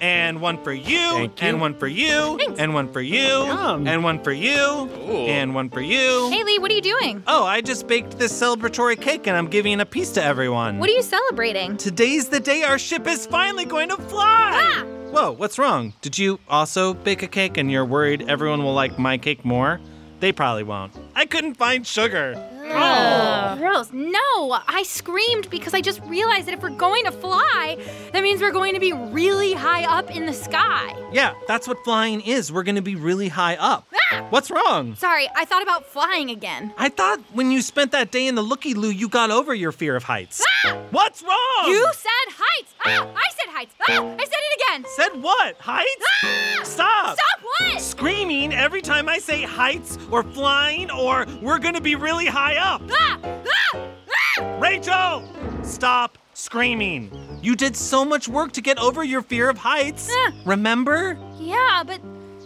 And one for you, Thank you. and one for you, and one for you, Yum. and one for you, and one for you. Haley, what are you doing? Oh, I just baked this celebratory cake and I'm giving a piece to everyone. What are you celebrating? Today's the day our ship is finally going to fly! Ah! Whoa, what's wrong? Did you also bake a cake and you're worried everyone will like my cake more? They probably won't. I couldn't find sugar. Oh, gross. No, I screamed because I just realized that if we're going to fly, that means we're going to be really high up in the sky. Yeah, that's what flying is. We're gonna be really high up. Ah! What's wrong? Sorry, I thought about flying again. I thought when you spent that day in the looky loo, you got over your fear of heights. What's wrong? You said heights. Ah, I said heights. Ah, I said it again. said what? Heights? Ah! Stop! Stop what? Screaming every time I say heights or flying or we're gonna be really high up. Ah, ah, ah. Rachel! Stop screaming. You did so much work to get over your fear of heights. Ah. Remember? Yeah, but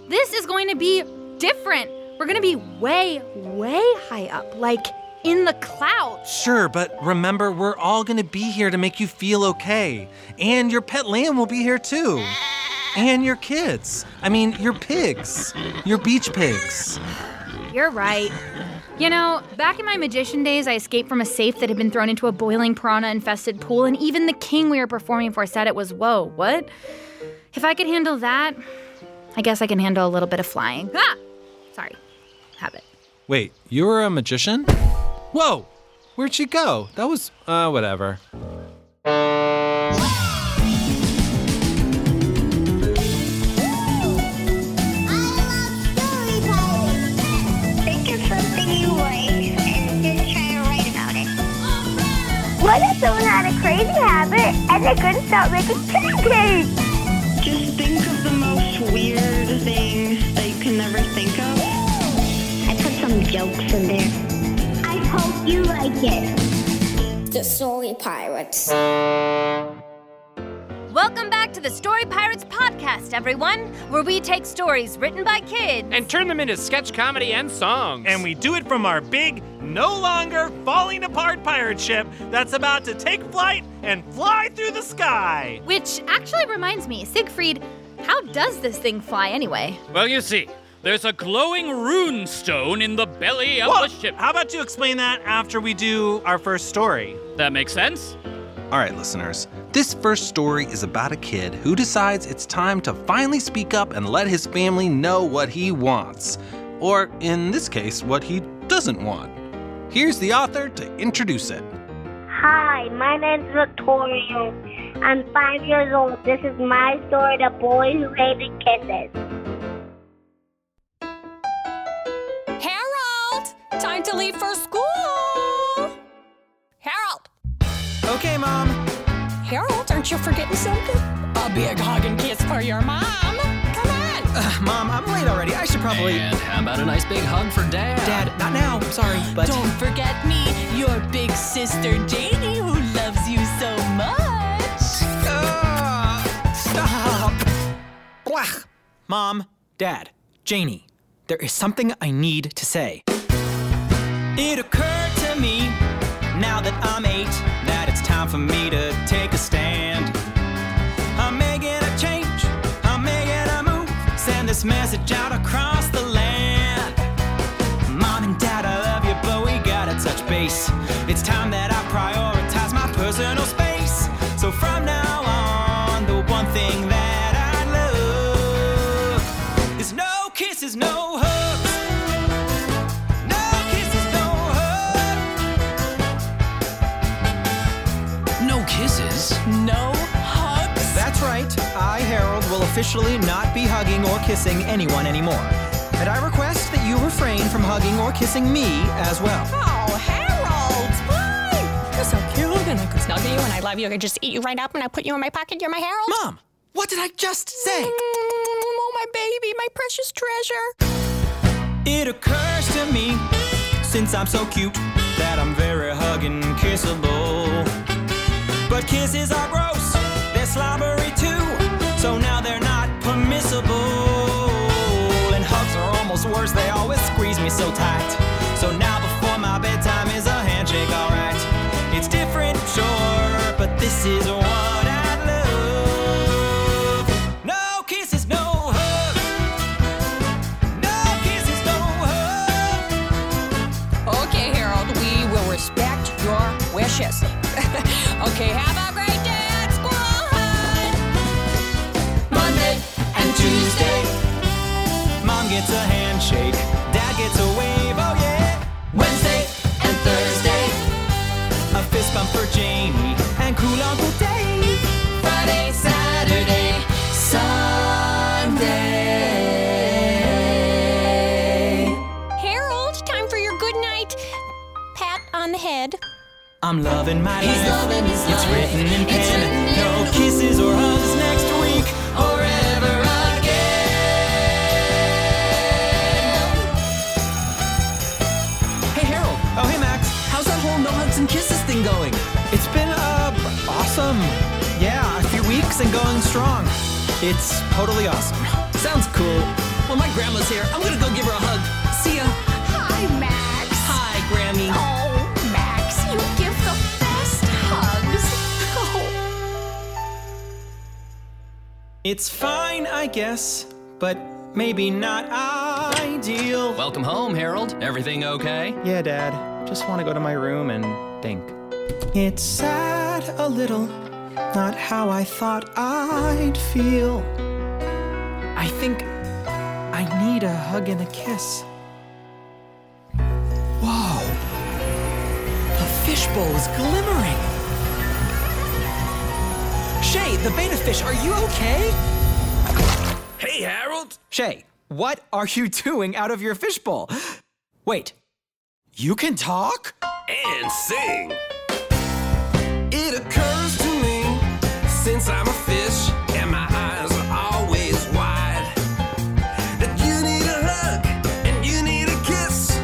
this is going to be different. We're going to be way, way high up, like in the clouds. Sure, but remember, we're all gonna be here to make you feel okay. And your pet lamb will be here too. And your kids. I mean, your pigs. Your beach pigs. You're right. You know, back in my magician days, I escaped from a safe that had been thrown into a boiling piranha infested pool, and even the king we were performing for said it was, whoa, what? If I could handle that, I guess I can handle a little bit of flying. Ah! Sorry. Habit. Wait, you were a magician? Whoa! Where'd she go? That was, uh, whatever. Think of something you like and just try to write about it. What if someone had a crazy habit and they couldn't stop making pancakes? Just think of the most weird thing that you can never think of. I put some jokes in there. I hope you like it. The Story Pirates. Welcome back to the Story Pirates podcast, everyone, where we take stories written by kids. and turn them into sketch comedy and songs. And we do it from our big, no longer falling apart pirate ship that's about to take flight and fly through the sky. Which actually reminds me, Siegfried, how does this thing fly anyway? well, you see, there's a glowing rune stone in the belly of Whoa, the ship. How about you explain that after we do our first story? That makes sense? All right, listeners. This first story is about a kid who decides it's time to finally speak up and let his family know what he wants. Or, in this case, what he doesn't want. Here's the author to introduce it. Hi, my name's Victoria. I'm five years old. This is my story, The Boy Who Hated Kisses. Mom. Harold, aren't you forgetting something? A big hug and kiss for your mom! Come on! Uh, Mom, I'm late already. I should probably. And how about a nice big hug for Dad? Dad, not now. Sorry, but. Don't forget me, your big sister Janie, who loves you so much! Uh, stop. Blah. Mom, Dad, Janie, there is something I need to say. It occurred to me, now that I'm eight, that it's time for me to take a stand. I'm making a change, I'm making a move, send this message out across officially not be hugging or kissing anyone anymore. And I request that you refrain from hugging or kissing me as well. Oh, Harold! Why? You're so cute, and I could snuggle you, and I love you. I could just eat you right up, and I put you in my pocket. You're my Harold. Mom, what did I just say? Mm, oh, my baby, my precious treasure. It occurs to me, since I'm so cute, that I'm very hugging, kissable. But kisses are gross, they're slobbery too. Worse, they always squeeze me so tight. So now before my bedtime is a handshake, alright. It's different, sure, but this is what I love. No kisses, no hug. No kisses, no hug. Okay, Harold, we will respect your wishes. okay, have a great day at school! Monday and Tuesday. Mom gets a handshake, dad gets a wave, oh yeah. Wednesday and Thursday. A fist bump for Janie and cool Uncle Dave. Friday, Saturday, Sunday. Harold, time for your good night. Pat on the head. I'm loving my He's life. loving his it's life. written in pen. written in no kisses or hugs strong. It's totally awesome. Sounds cool. Well, my grandma's here. I'm gonna go give her a hug. See ya. Hi, Max. Hi, Grammy. Oh, Max, you give the best hugs. Oh. It's fine, I guess, but maybe not ideal. Welcome home, Harold. Everything okay? Yeah, Dad. Just want to go to my room and think. It's sad a little, not how I thought I'd feel. I think I need a hug and a kiss. Whoa. The fishbowl is glimmering. Shay, the betta fish, are you okay? Hey, Harold. Shay, what are you doing out of your fishbowl? Wait, you can talk? And sing. It occurs since I'm a fish and my eyes are always wide, that you need a hug and you need a kiss,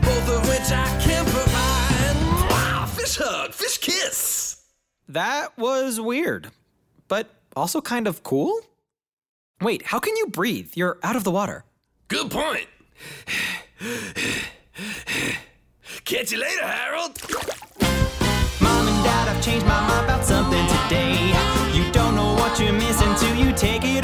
both of which I can provide. Mwah! Fish hug, fish kiss. That was weird, but also kind of cool. Wait, how can you breathe? You're out of the water. Good point. Catch you later, Harold. Mom and Dad, I've changed my mind about something today. You're missing till you take it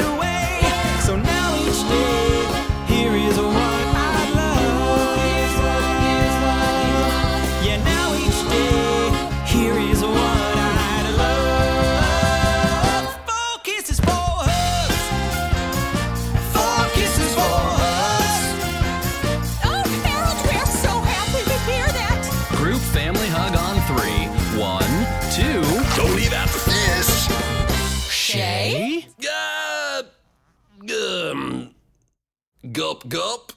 gulp.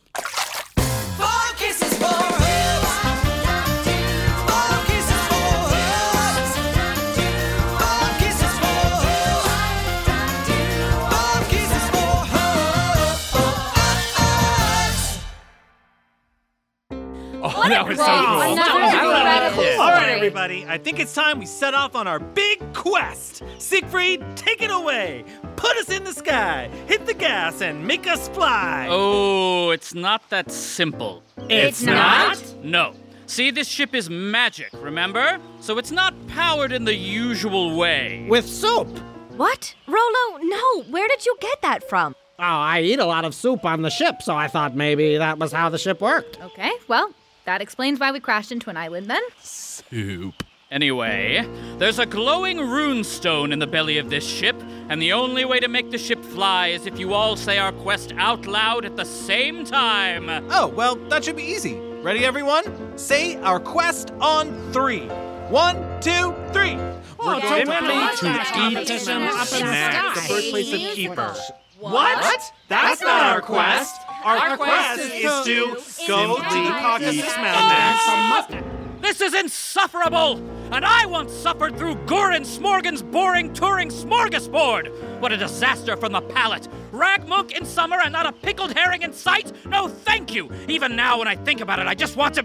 Hugs. Oh, that was so cool. another incredible All story. right, everybody. I think it's time we set off on our big quest. Siegfried, take it away. Put us in the sky, hit the gas, and make us fly. Oh, it's not that simple. It's not? No. See, this ship is magic, remember? So it's not powered in the usual way. With soup. What? Rolo, no. Where did you get that from? Oh, I eat a lot of soup on the ship, so I thought maybe that was how the ship worked. Okay, well, that explains why we crashed into an island then. Soup. Anyway, there's a glowing rune stone in the belly of this ship, and the only way to make the ship fly is if you all say our quest out loud at the same time. Oh, well, that should be easy. Ready, everyone? Say our quest on three. One, two, three. We're going going to to eat competition up in the the birthplace of kefir. What? That's not our quest. Our quest is to go to the Caucasus Mountains. This is insufferable! And I once suffered through Goran Smorgan's boring touring smorgasbord! What a disaster from the palate! Raggmunk in summer and not a pickled herring in sight? No, thank you! Even now, when I think about it, I just want to.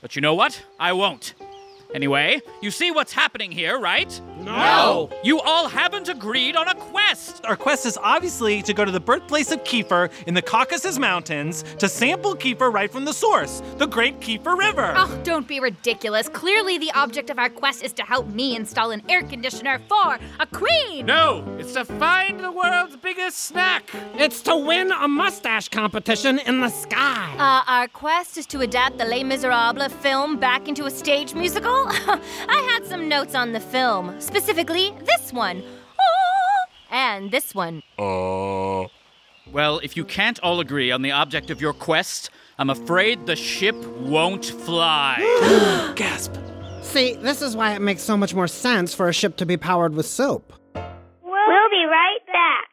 But you know what? I won't. Anyway, you see what's happening here, right? No. You all haven't agreed on a quest. Our quest is obviously to go to the birthplace of kefir in the Caucasus Mountains to sample kefir right from the source, the Great Kefir River. Oh, don't be ridiculous. Clearly, the object of our quest is to help me install an air conditioner for a queen. No, it's to find the world's biggest snack. It's to win a mustache competition in the sky. Uh, our quest is to adapt the Les Miserables film back into a stage musical. I had some notes on the film, specifically this one. And this one. Oh. Well, if you can't all agree on the object of your quest, I'm afraid the ship won't fly. Gasp. See, this is why it makes so much more sense for a ship to be powered with soap. We'll be right back.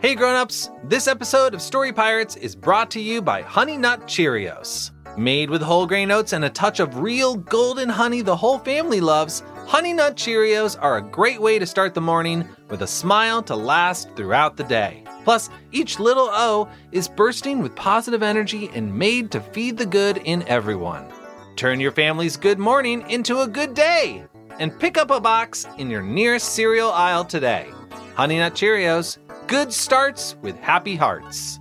Hey grown-ups, this episode of Story Pirates is brought to you by Honey Nut Cheerios. Made with whole grain oats and a touch of real golden honey the whole family loves, Honey Nut Cheerios are a great way to start the morning with a smile to last throughout the day. Plus, each little O is bursting with positive energy and made to feed the good in everyone. Turn your family's good morning into a good day and pick up a box in your nearest cereal aisle today. Honey Nut Cheerios, good starts with happy hearts.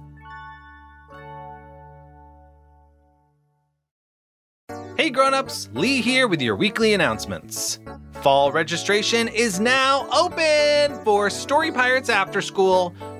Hey grown-ups, Lee here with your weekly announcements. Fall registration is now open for Story Pirates After School,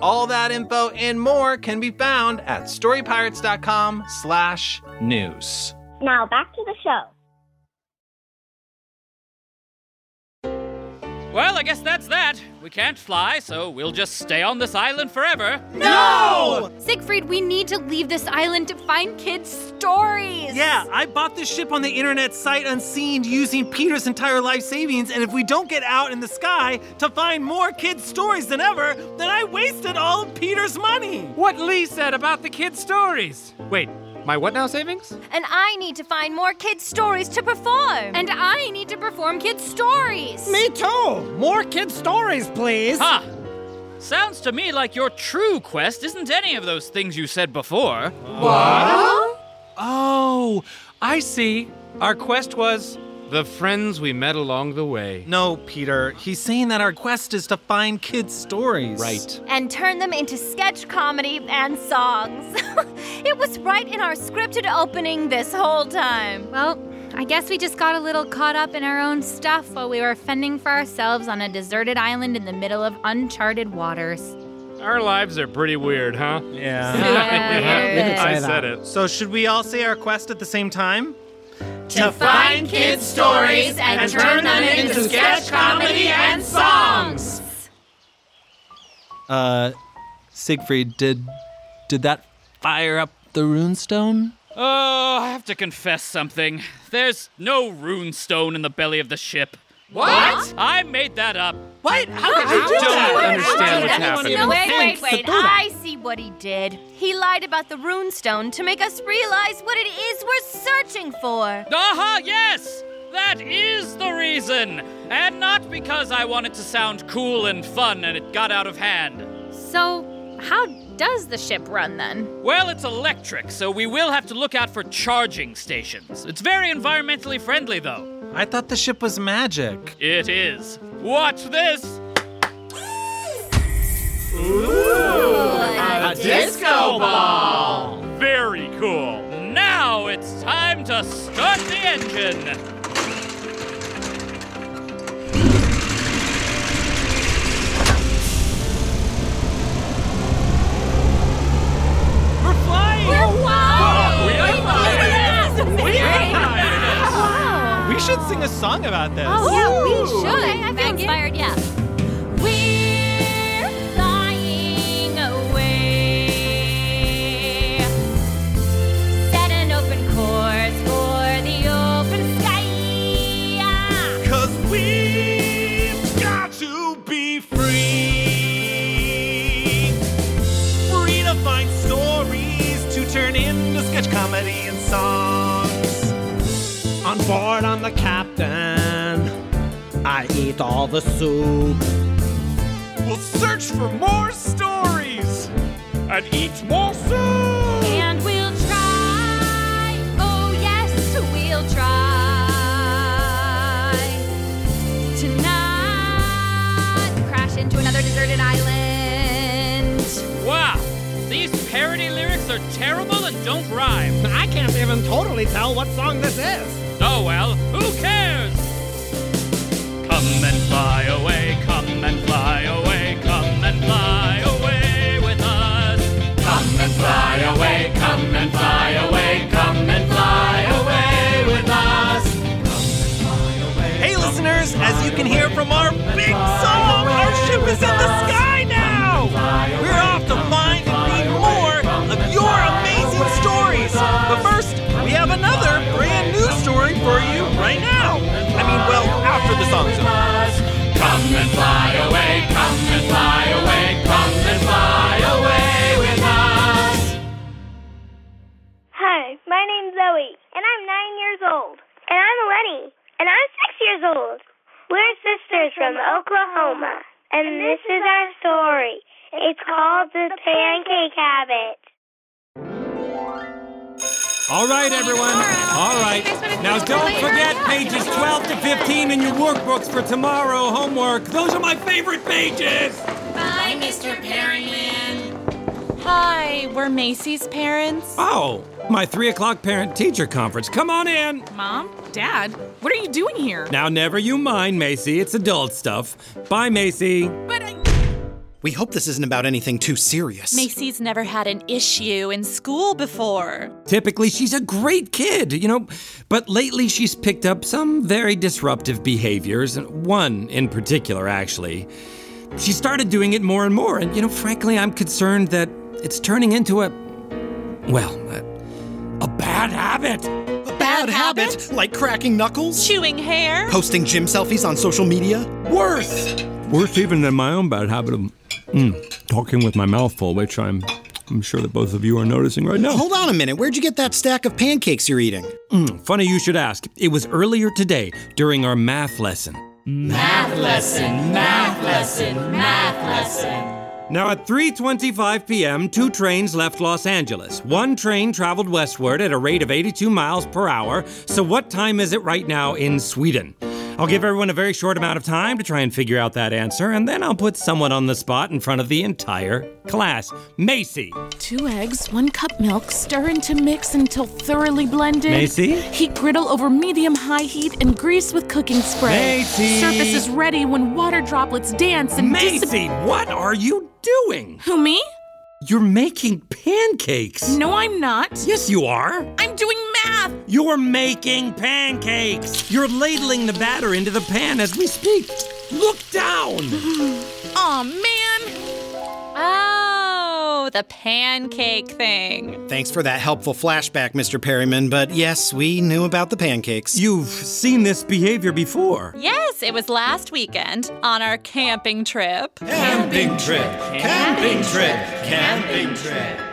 all that info and more can be found at storypirates.com slash news. Now back to the show. Well, I guess that's that. We can't fly, so we'll just stay on this island forever. No! Siegfried, we need to leave this island to find kids' stories. Yeah, I bought this ship on the internet sight unseen using Peter's entire life savings, and if we don't get out in the sky to find more kids' stories than ever, then I wasted all of Peter's money. What Lee said about the kids' stories. Wait, my what now savings? And I need to find more kids' stories to perform. And I need to perform kids' stories. Me too. More kids' stories, please. Ha! Sounds to me like your true quest isn't any of those things you said before. What? Oh, I see. Our quest was the friends we met along the way. No, Peter, he's saying that our quest is to find kids' stories. Right. And turn them into sketch comedy and songs. it was right in our scripted opening this whole time. Well, I guess we just got a little caught up in our own stuff while we were fending for ourselves on a deserted island in the middle of uncharted waters. Our lives are pretty weird, huh? Yeah. Yeah. I said it. So, should we all say our quest at the same time? To find kids' stories and turn them into sketch comedy and songs. Uh, Siegfried, did did that fire up the runestone? Oh, I have to confess something. There's no rune stone in the belly of the ship. What? I made that up. What? How could you do Don't that? understand what's happening. No, wait, wait, wait. I see what he did. He lied about the runestone to make us realize what it is we're searching for. Aha, yes! That is the reason! And not because I wanted to sound cool and fun and it got out of hand. So, how does the ship run then? Well, it's electric, so we will have to look out for charging stations. It's very environmentally friendly, though. I thought the ship was magic. It is. Watch this! Ooh, A disco ball. Very cool. Now it's time to start the engine. We're flying! We are We should sing a song about this. Oh, yeah, we should. Okay, I feel inspired, yeah. I eat all the soup. We'll search for more stories and eat more soup. And we'll try. Oh, yes, we'll try. To not crash into another deserted island. Wow, these parody lyrics are terrible and don't rhyme. I can't even totally tell what song this is. Oh well, who cares? Come and fly away, come and fly away, come and fly away with us. Come and fly away, come and fly away, come and fly away with us. Hey, listeners, as you can hear from our big song, our ship is in the sky now! We're off to find and read more of your amazing stories. But first, we have another brand new story for you right now. I mean, well, after the song's over. Fly away, come and fly away, come and fly away with us. Hi, my name's Zoe, and I'm nine years old. And I'm Eleni, and I'm six years old. We're sisters from Oklahoma, and this is our story. It's called The Pancake Habit. All right, everyone. All right. Now, don't forget pages 12 to 15 in your workbooks for tomorrow homework. Those are my favorite pages. Bye, Mr. Perryman. Hi, we're Macy's parents. Oh, my 3 o'clock parent teacher conference. Come on in. Mom? Dad? What are you doing here? Now, never you mind, Macy. It's adult stuff. Bye, Macy. We hope this isn't about anything too serious. Macy's never had an issue in school before. Typically, she's a great kid, you know, but lately she's picked up some very disruptive behaviors, and one in particular, actually. She started doing it more and more, and, you know, frankly, I'm concerned that it's turning into a. well, a, a bad habit. A bad habit? Like cracking knuckles? Chewing hair? Posting gym selfies on social media? Worse! Worse even than my own bad habit of mm, talking with my mouth full, which I'm. I'm sure that both of you are noticing right now. Hold on a minute. Where'd you get that stack of pancakes you're eating? Mm, funny you should ask. It was earlier today during our math lesson. Math lesson, math lesson, math lesson. Now at 3:25 p.m., two trains left Los Angeles. One train traveled westward at a rate of 82 miles per hour. So what time is it right now in Sweden? I'll give everyone a very short amount of time to try and figure out that answer, and then I'll put someone on the spot in front of the entire class. Macy. Two eggs, one cup milk, stir into mix until thoroughly blended. Macy? Heat griddle over medium high heat and grease with cooking spray. Macy! Surface is ready when water droplets dance and Macy, what are you doing? Who, me? You're making pancakes. No, I'm not. Yes, you are. I'm doing math. You're making pancakes. You're ladling the batter into the pan as we speak. Look down. Aw, man. Oh, the pancake thing. Thanks for that helpful flashback, Mr. Perryman, but yes, we knew about the pancakes. You've seen this behavior before. Yes, it was last weekend on our camping trip. Camping trip, camping trip, camping trip.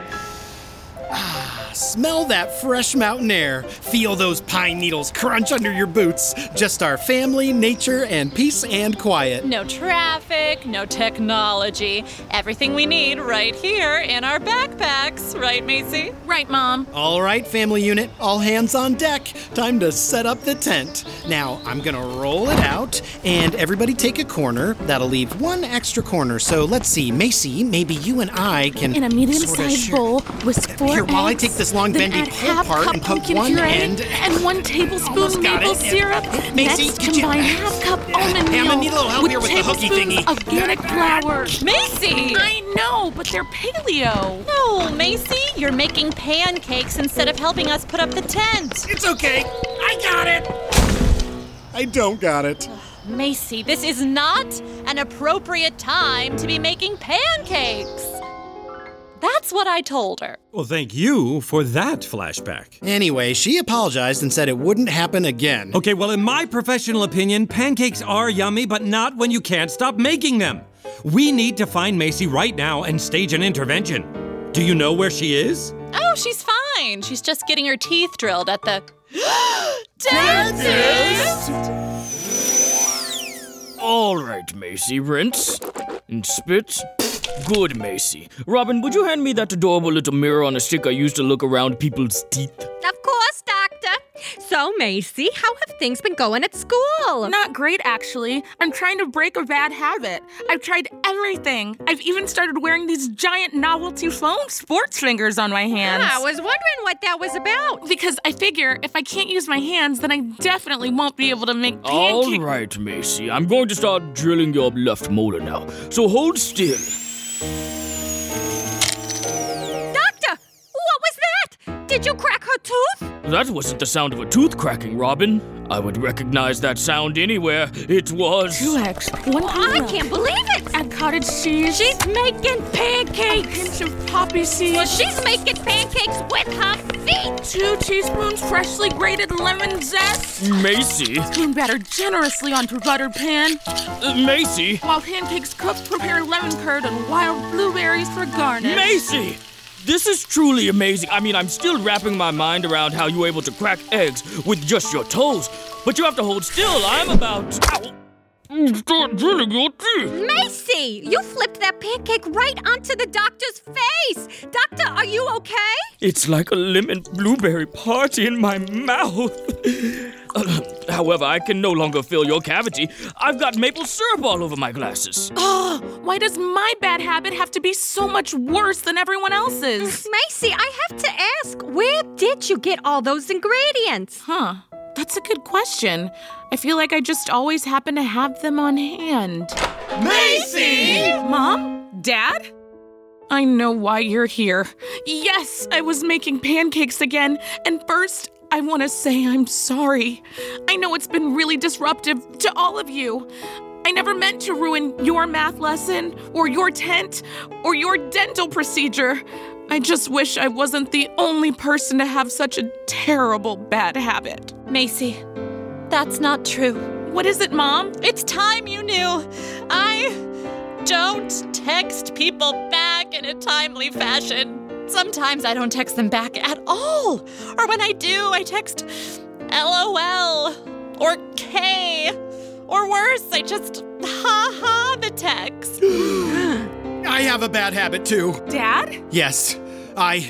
Ah, smell that fresh mountain air. Feel those pine needles crunch under your boots. Just our family, nature, and peace and quiet. No traffic, no technology. Everything we need right here in our backpacks, right, Macy? Right, Mom. All right, family unit, all hands on deck. Time to set up the tent. Now, I'm gonna roll it out, and everybody take a corner. That'll leave one extra corner. So let's see, Macy, maybe you and I can. In a medium-sized share- bowl with four Here, while I eggs, take this long then bendy add pole part cup and put pumpkin one puree end- and one tablespoon Almost maple it. syrup. Macy, Next, could you- combine half cup almond Hey, I'm need a little help with here with the hooky tablespoons thingy. organic flour. Macy! I know, but they're paleo. No, Macy, you're making pancakes instead of helping us put up the tent. It's okay. I got it. I don't got it. Macy, this is not an appropriate time to be making pancakes. That's what I told her. Well, thank you for that flashback. Anyway, she apologized and said it wouldn't happen again. Okay, well, in my professional opinion, pancakes are yummy, but not when you can't stop making them. We need to find Macy right now and stage an intervention. Do you know where she is? Oh, she's fine. She's just getting her teeth drilled at the Dentist! All right, Macy, rinse and spit. Good, Macy. Robin, would you hand me that adorable little mirror on a stick I use to look around people's teeth? Of course, Doctor. So, Macy, how have things been going at school? Not great, actually. I'm trying to break a bad habit. I've tried everything. I've even started wearing these giant novelty foam sports fingers on my hands. Ah, I was wondering what that was about. Because I figure if I can't use my hands, then I definitely won't be able to make All pancakes. right, Macy. I'm going to start drilling your left molar now. So hold still. Doctor, Did you crack her tooth? That wasn't the sound of a tooth cracking, Robin. I would recognize that sound anywhere. It was. Two eggs, one I can't believe it. Add cottage cheese. She's making A pancakes. pinch of poppy seeds. Well, she's making pancakes with her feet. Two teaspoons freshly grated lemon zest. Macy. Spoon batter generously onto buttered pan. Uh, Macy. While pancakes cook, prepare lemon curd and wild blueberries for garnish. Macy! This is truly amazing. I mean, I'm still wrapping my mind around how you were able to crack eggs with just your toes. But you have to hold still. I'm about. Ow. Start drilling your teeth. Macy, you flipped that pancake right onto the doctor's face. Doctor, are you okay? It's like a lemon blueberry party in my mouth. Uh, However, I can no longer fill your cavity. I've got maple syrup all over my glasses. Oh, why does my bad habit have to be so much worse than everyone else's? Macy, I have to ask, where did you get all those ingredients? Huh. That's a good question. I feel like I just always happen to have them on hand. Macy! Mom? Dad? I know why you're here. Yes, I was making pancakes again, and first, I want to say I'm sorry. I know it's been really disruptive to all of you. I never meant to ruin your math lesson, or your tent, or your dental procedure. I just wish I wasn't the only person to have such a terrible bad habit. Macy, that's not true. What is it, Mom? It's time you knew. I don't text people back in a timely fashion. Sometimes I don't text them back at all. Or when I do, I text LOL or K. Or worse, I just ha ha the text. I have a bad habit too. Dad? Yes, I.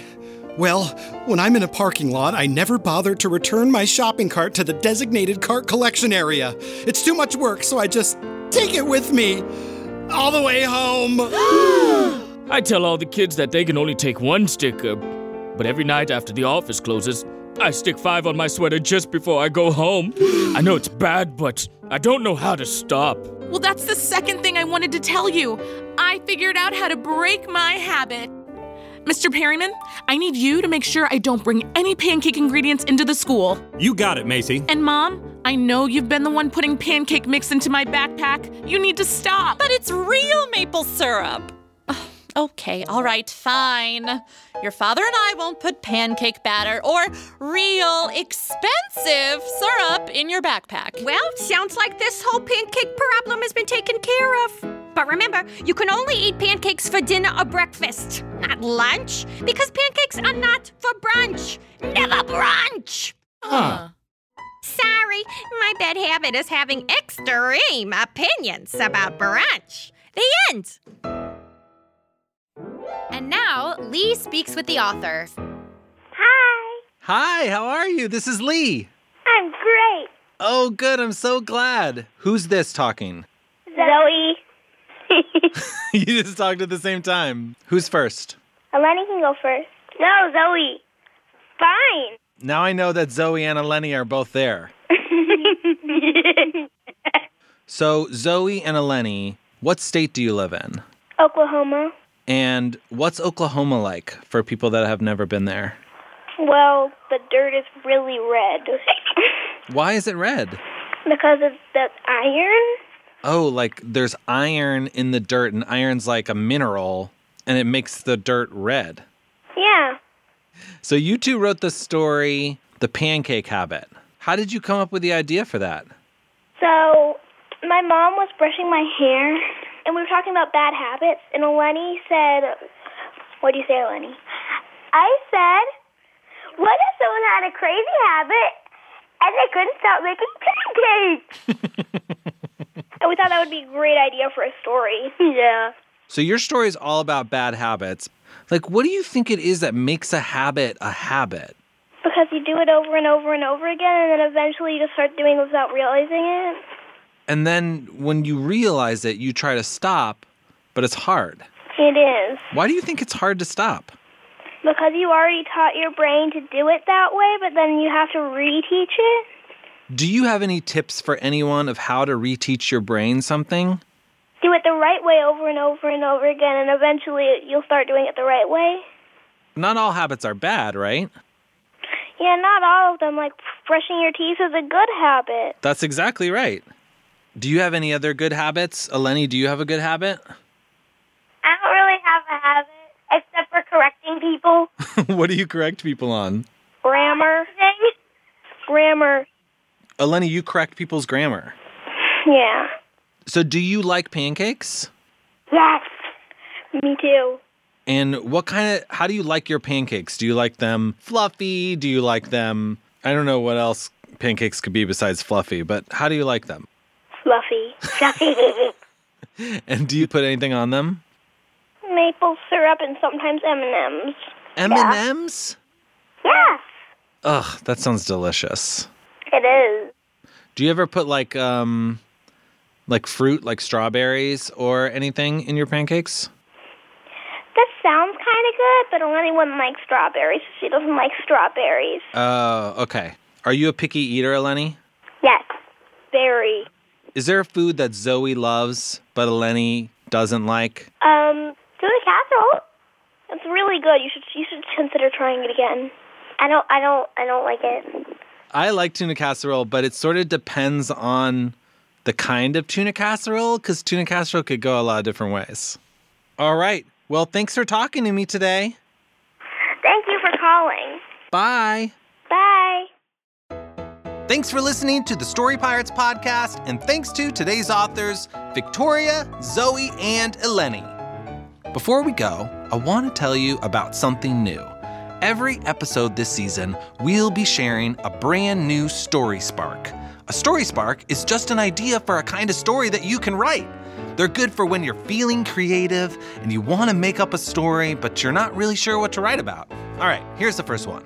Well, when I'm in a parking lot, I never bother to return my shopping cart to the designated cart collection area. It's too much work, so I just take it with me all the way home. I tell all the kids that they can only take one sticker, but every night after the office closes, I stick five on my sweater just before I go home. I know it's bad, but I don't know how to stop. Well, that's the second thing I wanted to tell you. I figured out how to break my habit. Mr. Perryman, I need you to make sure I don't bring any pancake ingredients into the school. You got it, Macy. And Mom, I know you've been the one putting pancake mix into my backpack. You need to stop. But it's real maple syrup. Okay, all right, fine. Your father and I won't put pancake batter or real expensive syrup in your backpack. Well, sounds like this whole pancake problem has been taken care of. But remember, you can only eat pancakes for dinner or breakfast, not lunch, because pancakes are not for brunch. Never brunch. Huh. Sorry, my bad habit is having extreme opinions about brunch. The end. And now, Lee speaks with the author. Hi. Hi, how are you? This is Lee. I'm great. Oh, good. I'm so glad. Who's this talking? Zoe. you just talked at the same time. Who's first? Eleni can go first. No, Zoe. Fine. Now I know that Zoe and Eleni are both there. So, Zoe and Eleni, what state do you live in? Oklahoma. And what's Oklahoma like for people that have never been there? Well, the dirt is really red Why is it red? because of the iron. Oh, like there's iron in the dirt, and iron's like a mineral, and it makes the dirt red. Yeah. So, you two wrote the story, The Pancake Habit. How did you come up with the idea for that? So, my mom was brushing my hair, and we were talking about bad habits, and Eleni said, What do you say, Eleni? I said, What if someone had a crazy habit and they couldn't stop making pancakes? and we thought that would be a great idea for a story. Yeah. So, your story is all about bad habits. Like, what do you think it is that makes a habit a habit? Because you do it over and over and over again, and then eventually you just start doing it without realizing it. And then when you realize it, you try to stop, but it's hard. It is. Why do you think it's hard to stop? Because you already taught your brain to do it that way, but then you have to reteach it. Do you have any tips for anyone of how to reteach your brain something? Do it the right way over and over and over again, and eventually you'll start doing it the right way. Not all habits are bad, right? Yeah, not all of them. Like brushing your teeth is a good habit. That's exactly right. Do you have any other good habits? Eleni, do you have a good habit? I don't really have a habit except for correcting people. what do you correct people on? Grammar. Grammar. Eleni, you correct people's grammar. Yeah. So, do you like pancakes? Yes. Me too. And what kind of, how do you like your pancakes? Do you like them fluffy? Do you like them, I don't know what else pancakes could be besides fluffy, but how do you like them? Fluffy. Fluffy. And do you put anything on them? Maple syrup and sometimes M&Ms. M&Ms? Yes. Ugh, that sounds delicious. It is. Do you ever put like um like fruit like strawberries or anything in your pancakes? That sounds kind of good, but Eleni wouldn't like strawberries. She doesn't like strawberries. Oh, okay. Are you a picky eater, Eleni? Yes. Very. Is there a food that Zoe loves but Eleni doesn't like? Um, tuna casserole. It's really good. You should you should consider trying it again. I don't I don't I don't like it. I like tuna casserole, but it sort of depends on the kind of tuna casserole because tuna casserole could go a lot of different ways. All right. Well, thanks for talking to me today. Thank you for calling. Bye. Bye. Thanks for listening to the Story Pirates podcast, and thanks to today's authors, Victoria, Zoe, and Eleni. Before we go, I want to tell you about something new. Every episode this season, we'll be sharing a brand new Story Spark. A Story Spark is just an idea for a kind of story that you can write. They're good for when you're feeling creative and you want to make up a story, but you're not really sure what to write about. All right, here's the first one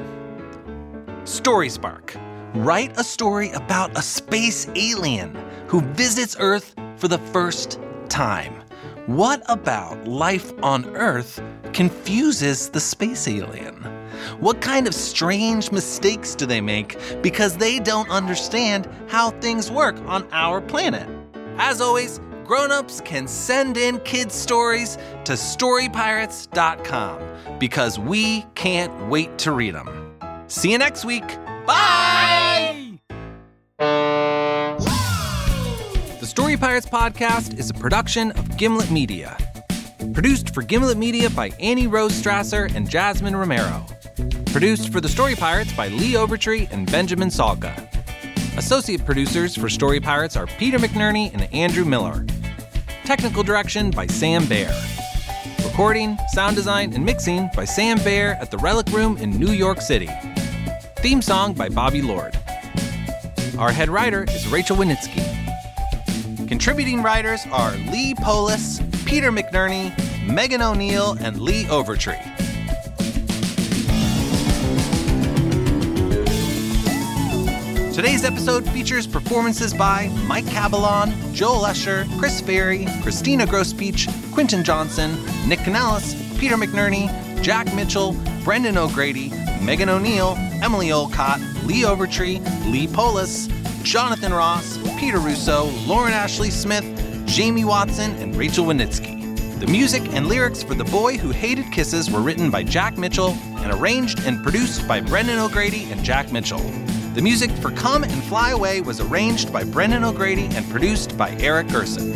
Story Spark. Write a story about a space alien who visits Earth for the first time. What about life on Earth confuses the space alien? What kind of strange mistakes do they make because they don't understand how things work on our planet? As always, grown-ups can send in kids' stories to storypirates.com because we can't wait to read them. See you next week. Bye! The Story Pirates podcast is a production of Gimlet Media. Produced for Gimlet Media by Annie Rose Strasser and Jasmine Romero. Produced for The Story Pirates by Lee Overtree and Benjamin Salka. Associate producers for Story Pirates are Peter McNerney and Andrew Miller. Technical direction by Sam Baer. Recording, sound design, and mixing by Sam Baer at the Relic Room in New York City. Theme song by Bobby Lord. Our head writer is Rachel Winitsky. Contributing writers are Lee Polis, Peter McNerney, Megan O'Neill, and Lee Overtree. Today's episode features performances by Mike Cabellon, Joel Escher, Chris Ferry, Christina Grospeach, Quinton Johnson, Nick Canellis, Peter McNerney, Jack Mitchell, Brendan O'Grady, Megan O'Neill, Emily Olcott, Lee Overtree, Lee Polis, Jonathan Ross, Peter Russo, Lauren Ashley Smith, Jamie Watson, and Rachel Winitsky. The music and lyrics for The Boy Who Hated Kisses were written by Jack Mitchell and arranged and produced by Brendan O'Grady and Jack Mitchell. The music for Come and Fly Away was arranged by Brendan O'Grady and produced by Eric Gerson.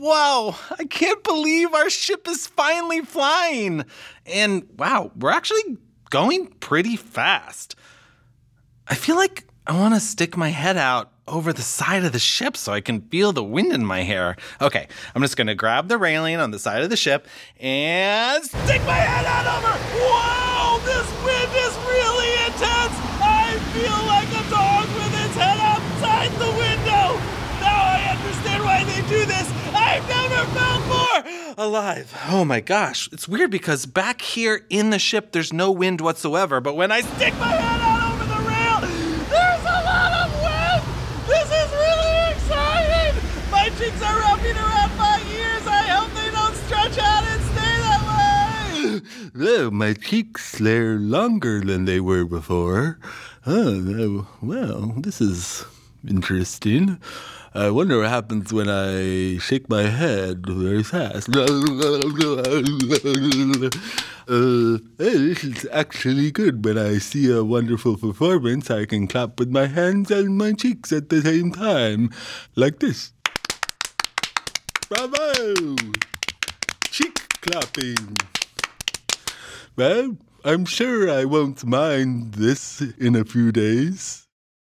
Wow, I can't believe our ship is finally flying. And wow, we're actually going pretty fast. I feel like I want to stick my head out over the side of the ship so I can feel the wind in my hair. Okay, I'm just gonna grab the railing on the side of the ship and stick my head out over. Whoa, this wind is really intense. I feel like a dog with its head outside the window. Now I understand why they do this. I've never felt more alive. Oh my gosh, it's weird because back here in the ship there's no wind whatsoever, but when I stick my head out over the rail, there's a lot of wind. This is really exciting. My cheeks are wrapping around my ears. I hope they don't stretch out and stay Oh, my cheeks, they're longer than they were before. Oh, well, this is interesting. I wonder what happens when I shake my head very fast. Uh, hey, this is actually good. When I see a wonderful performance, I can clap with my hands and my cheeks at the same time. Like this. Bravo! Cheek clapping. Well, I'm sure I won't mind this in a few days.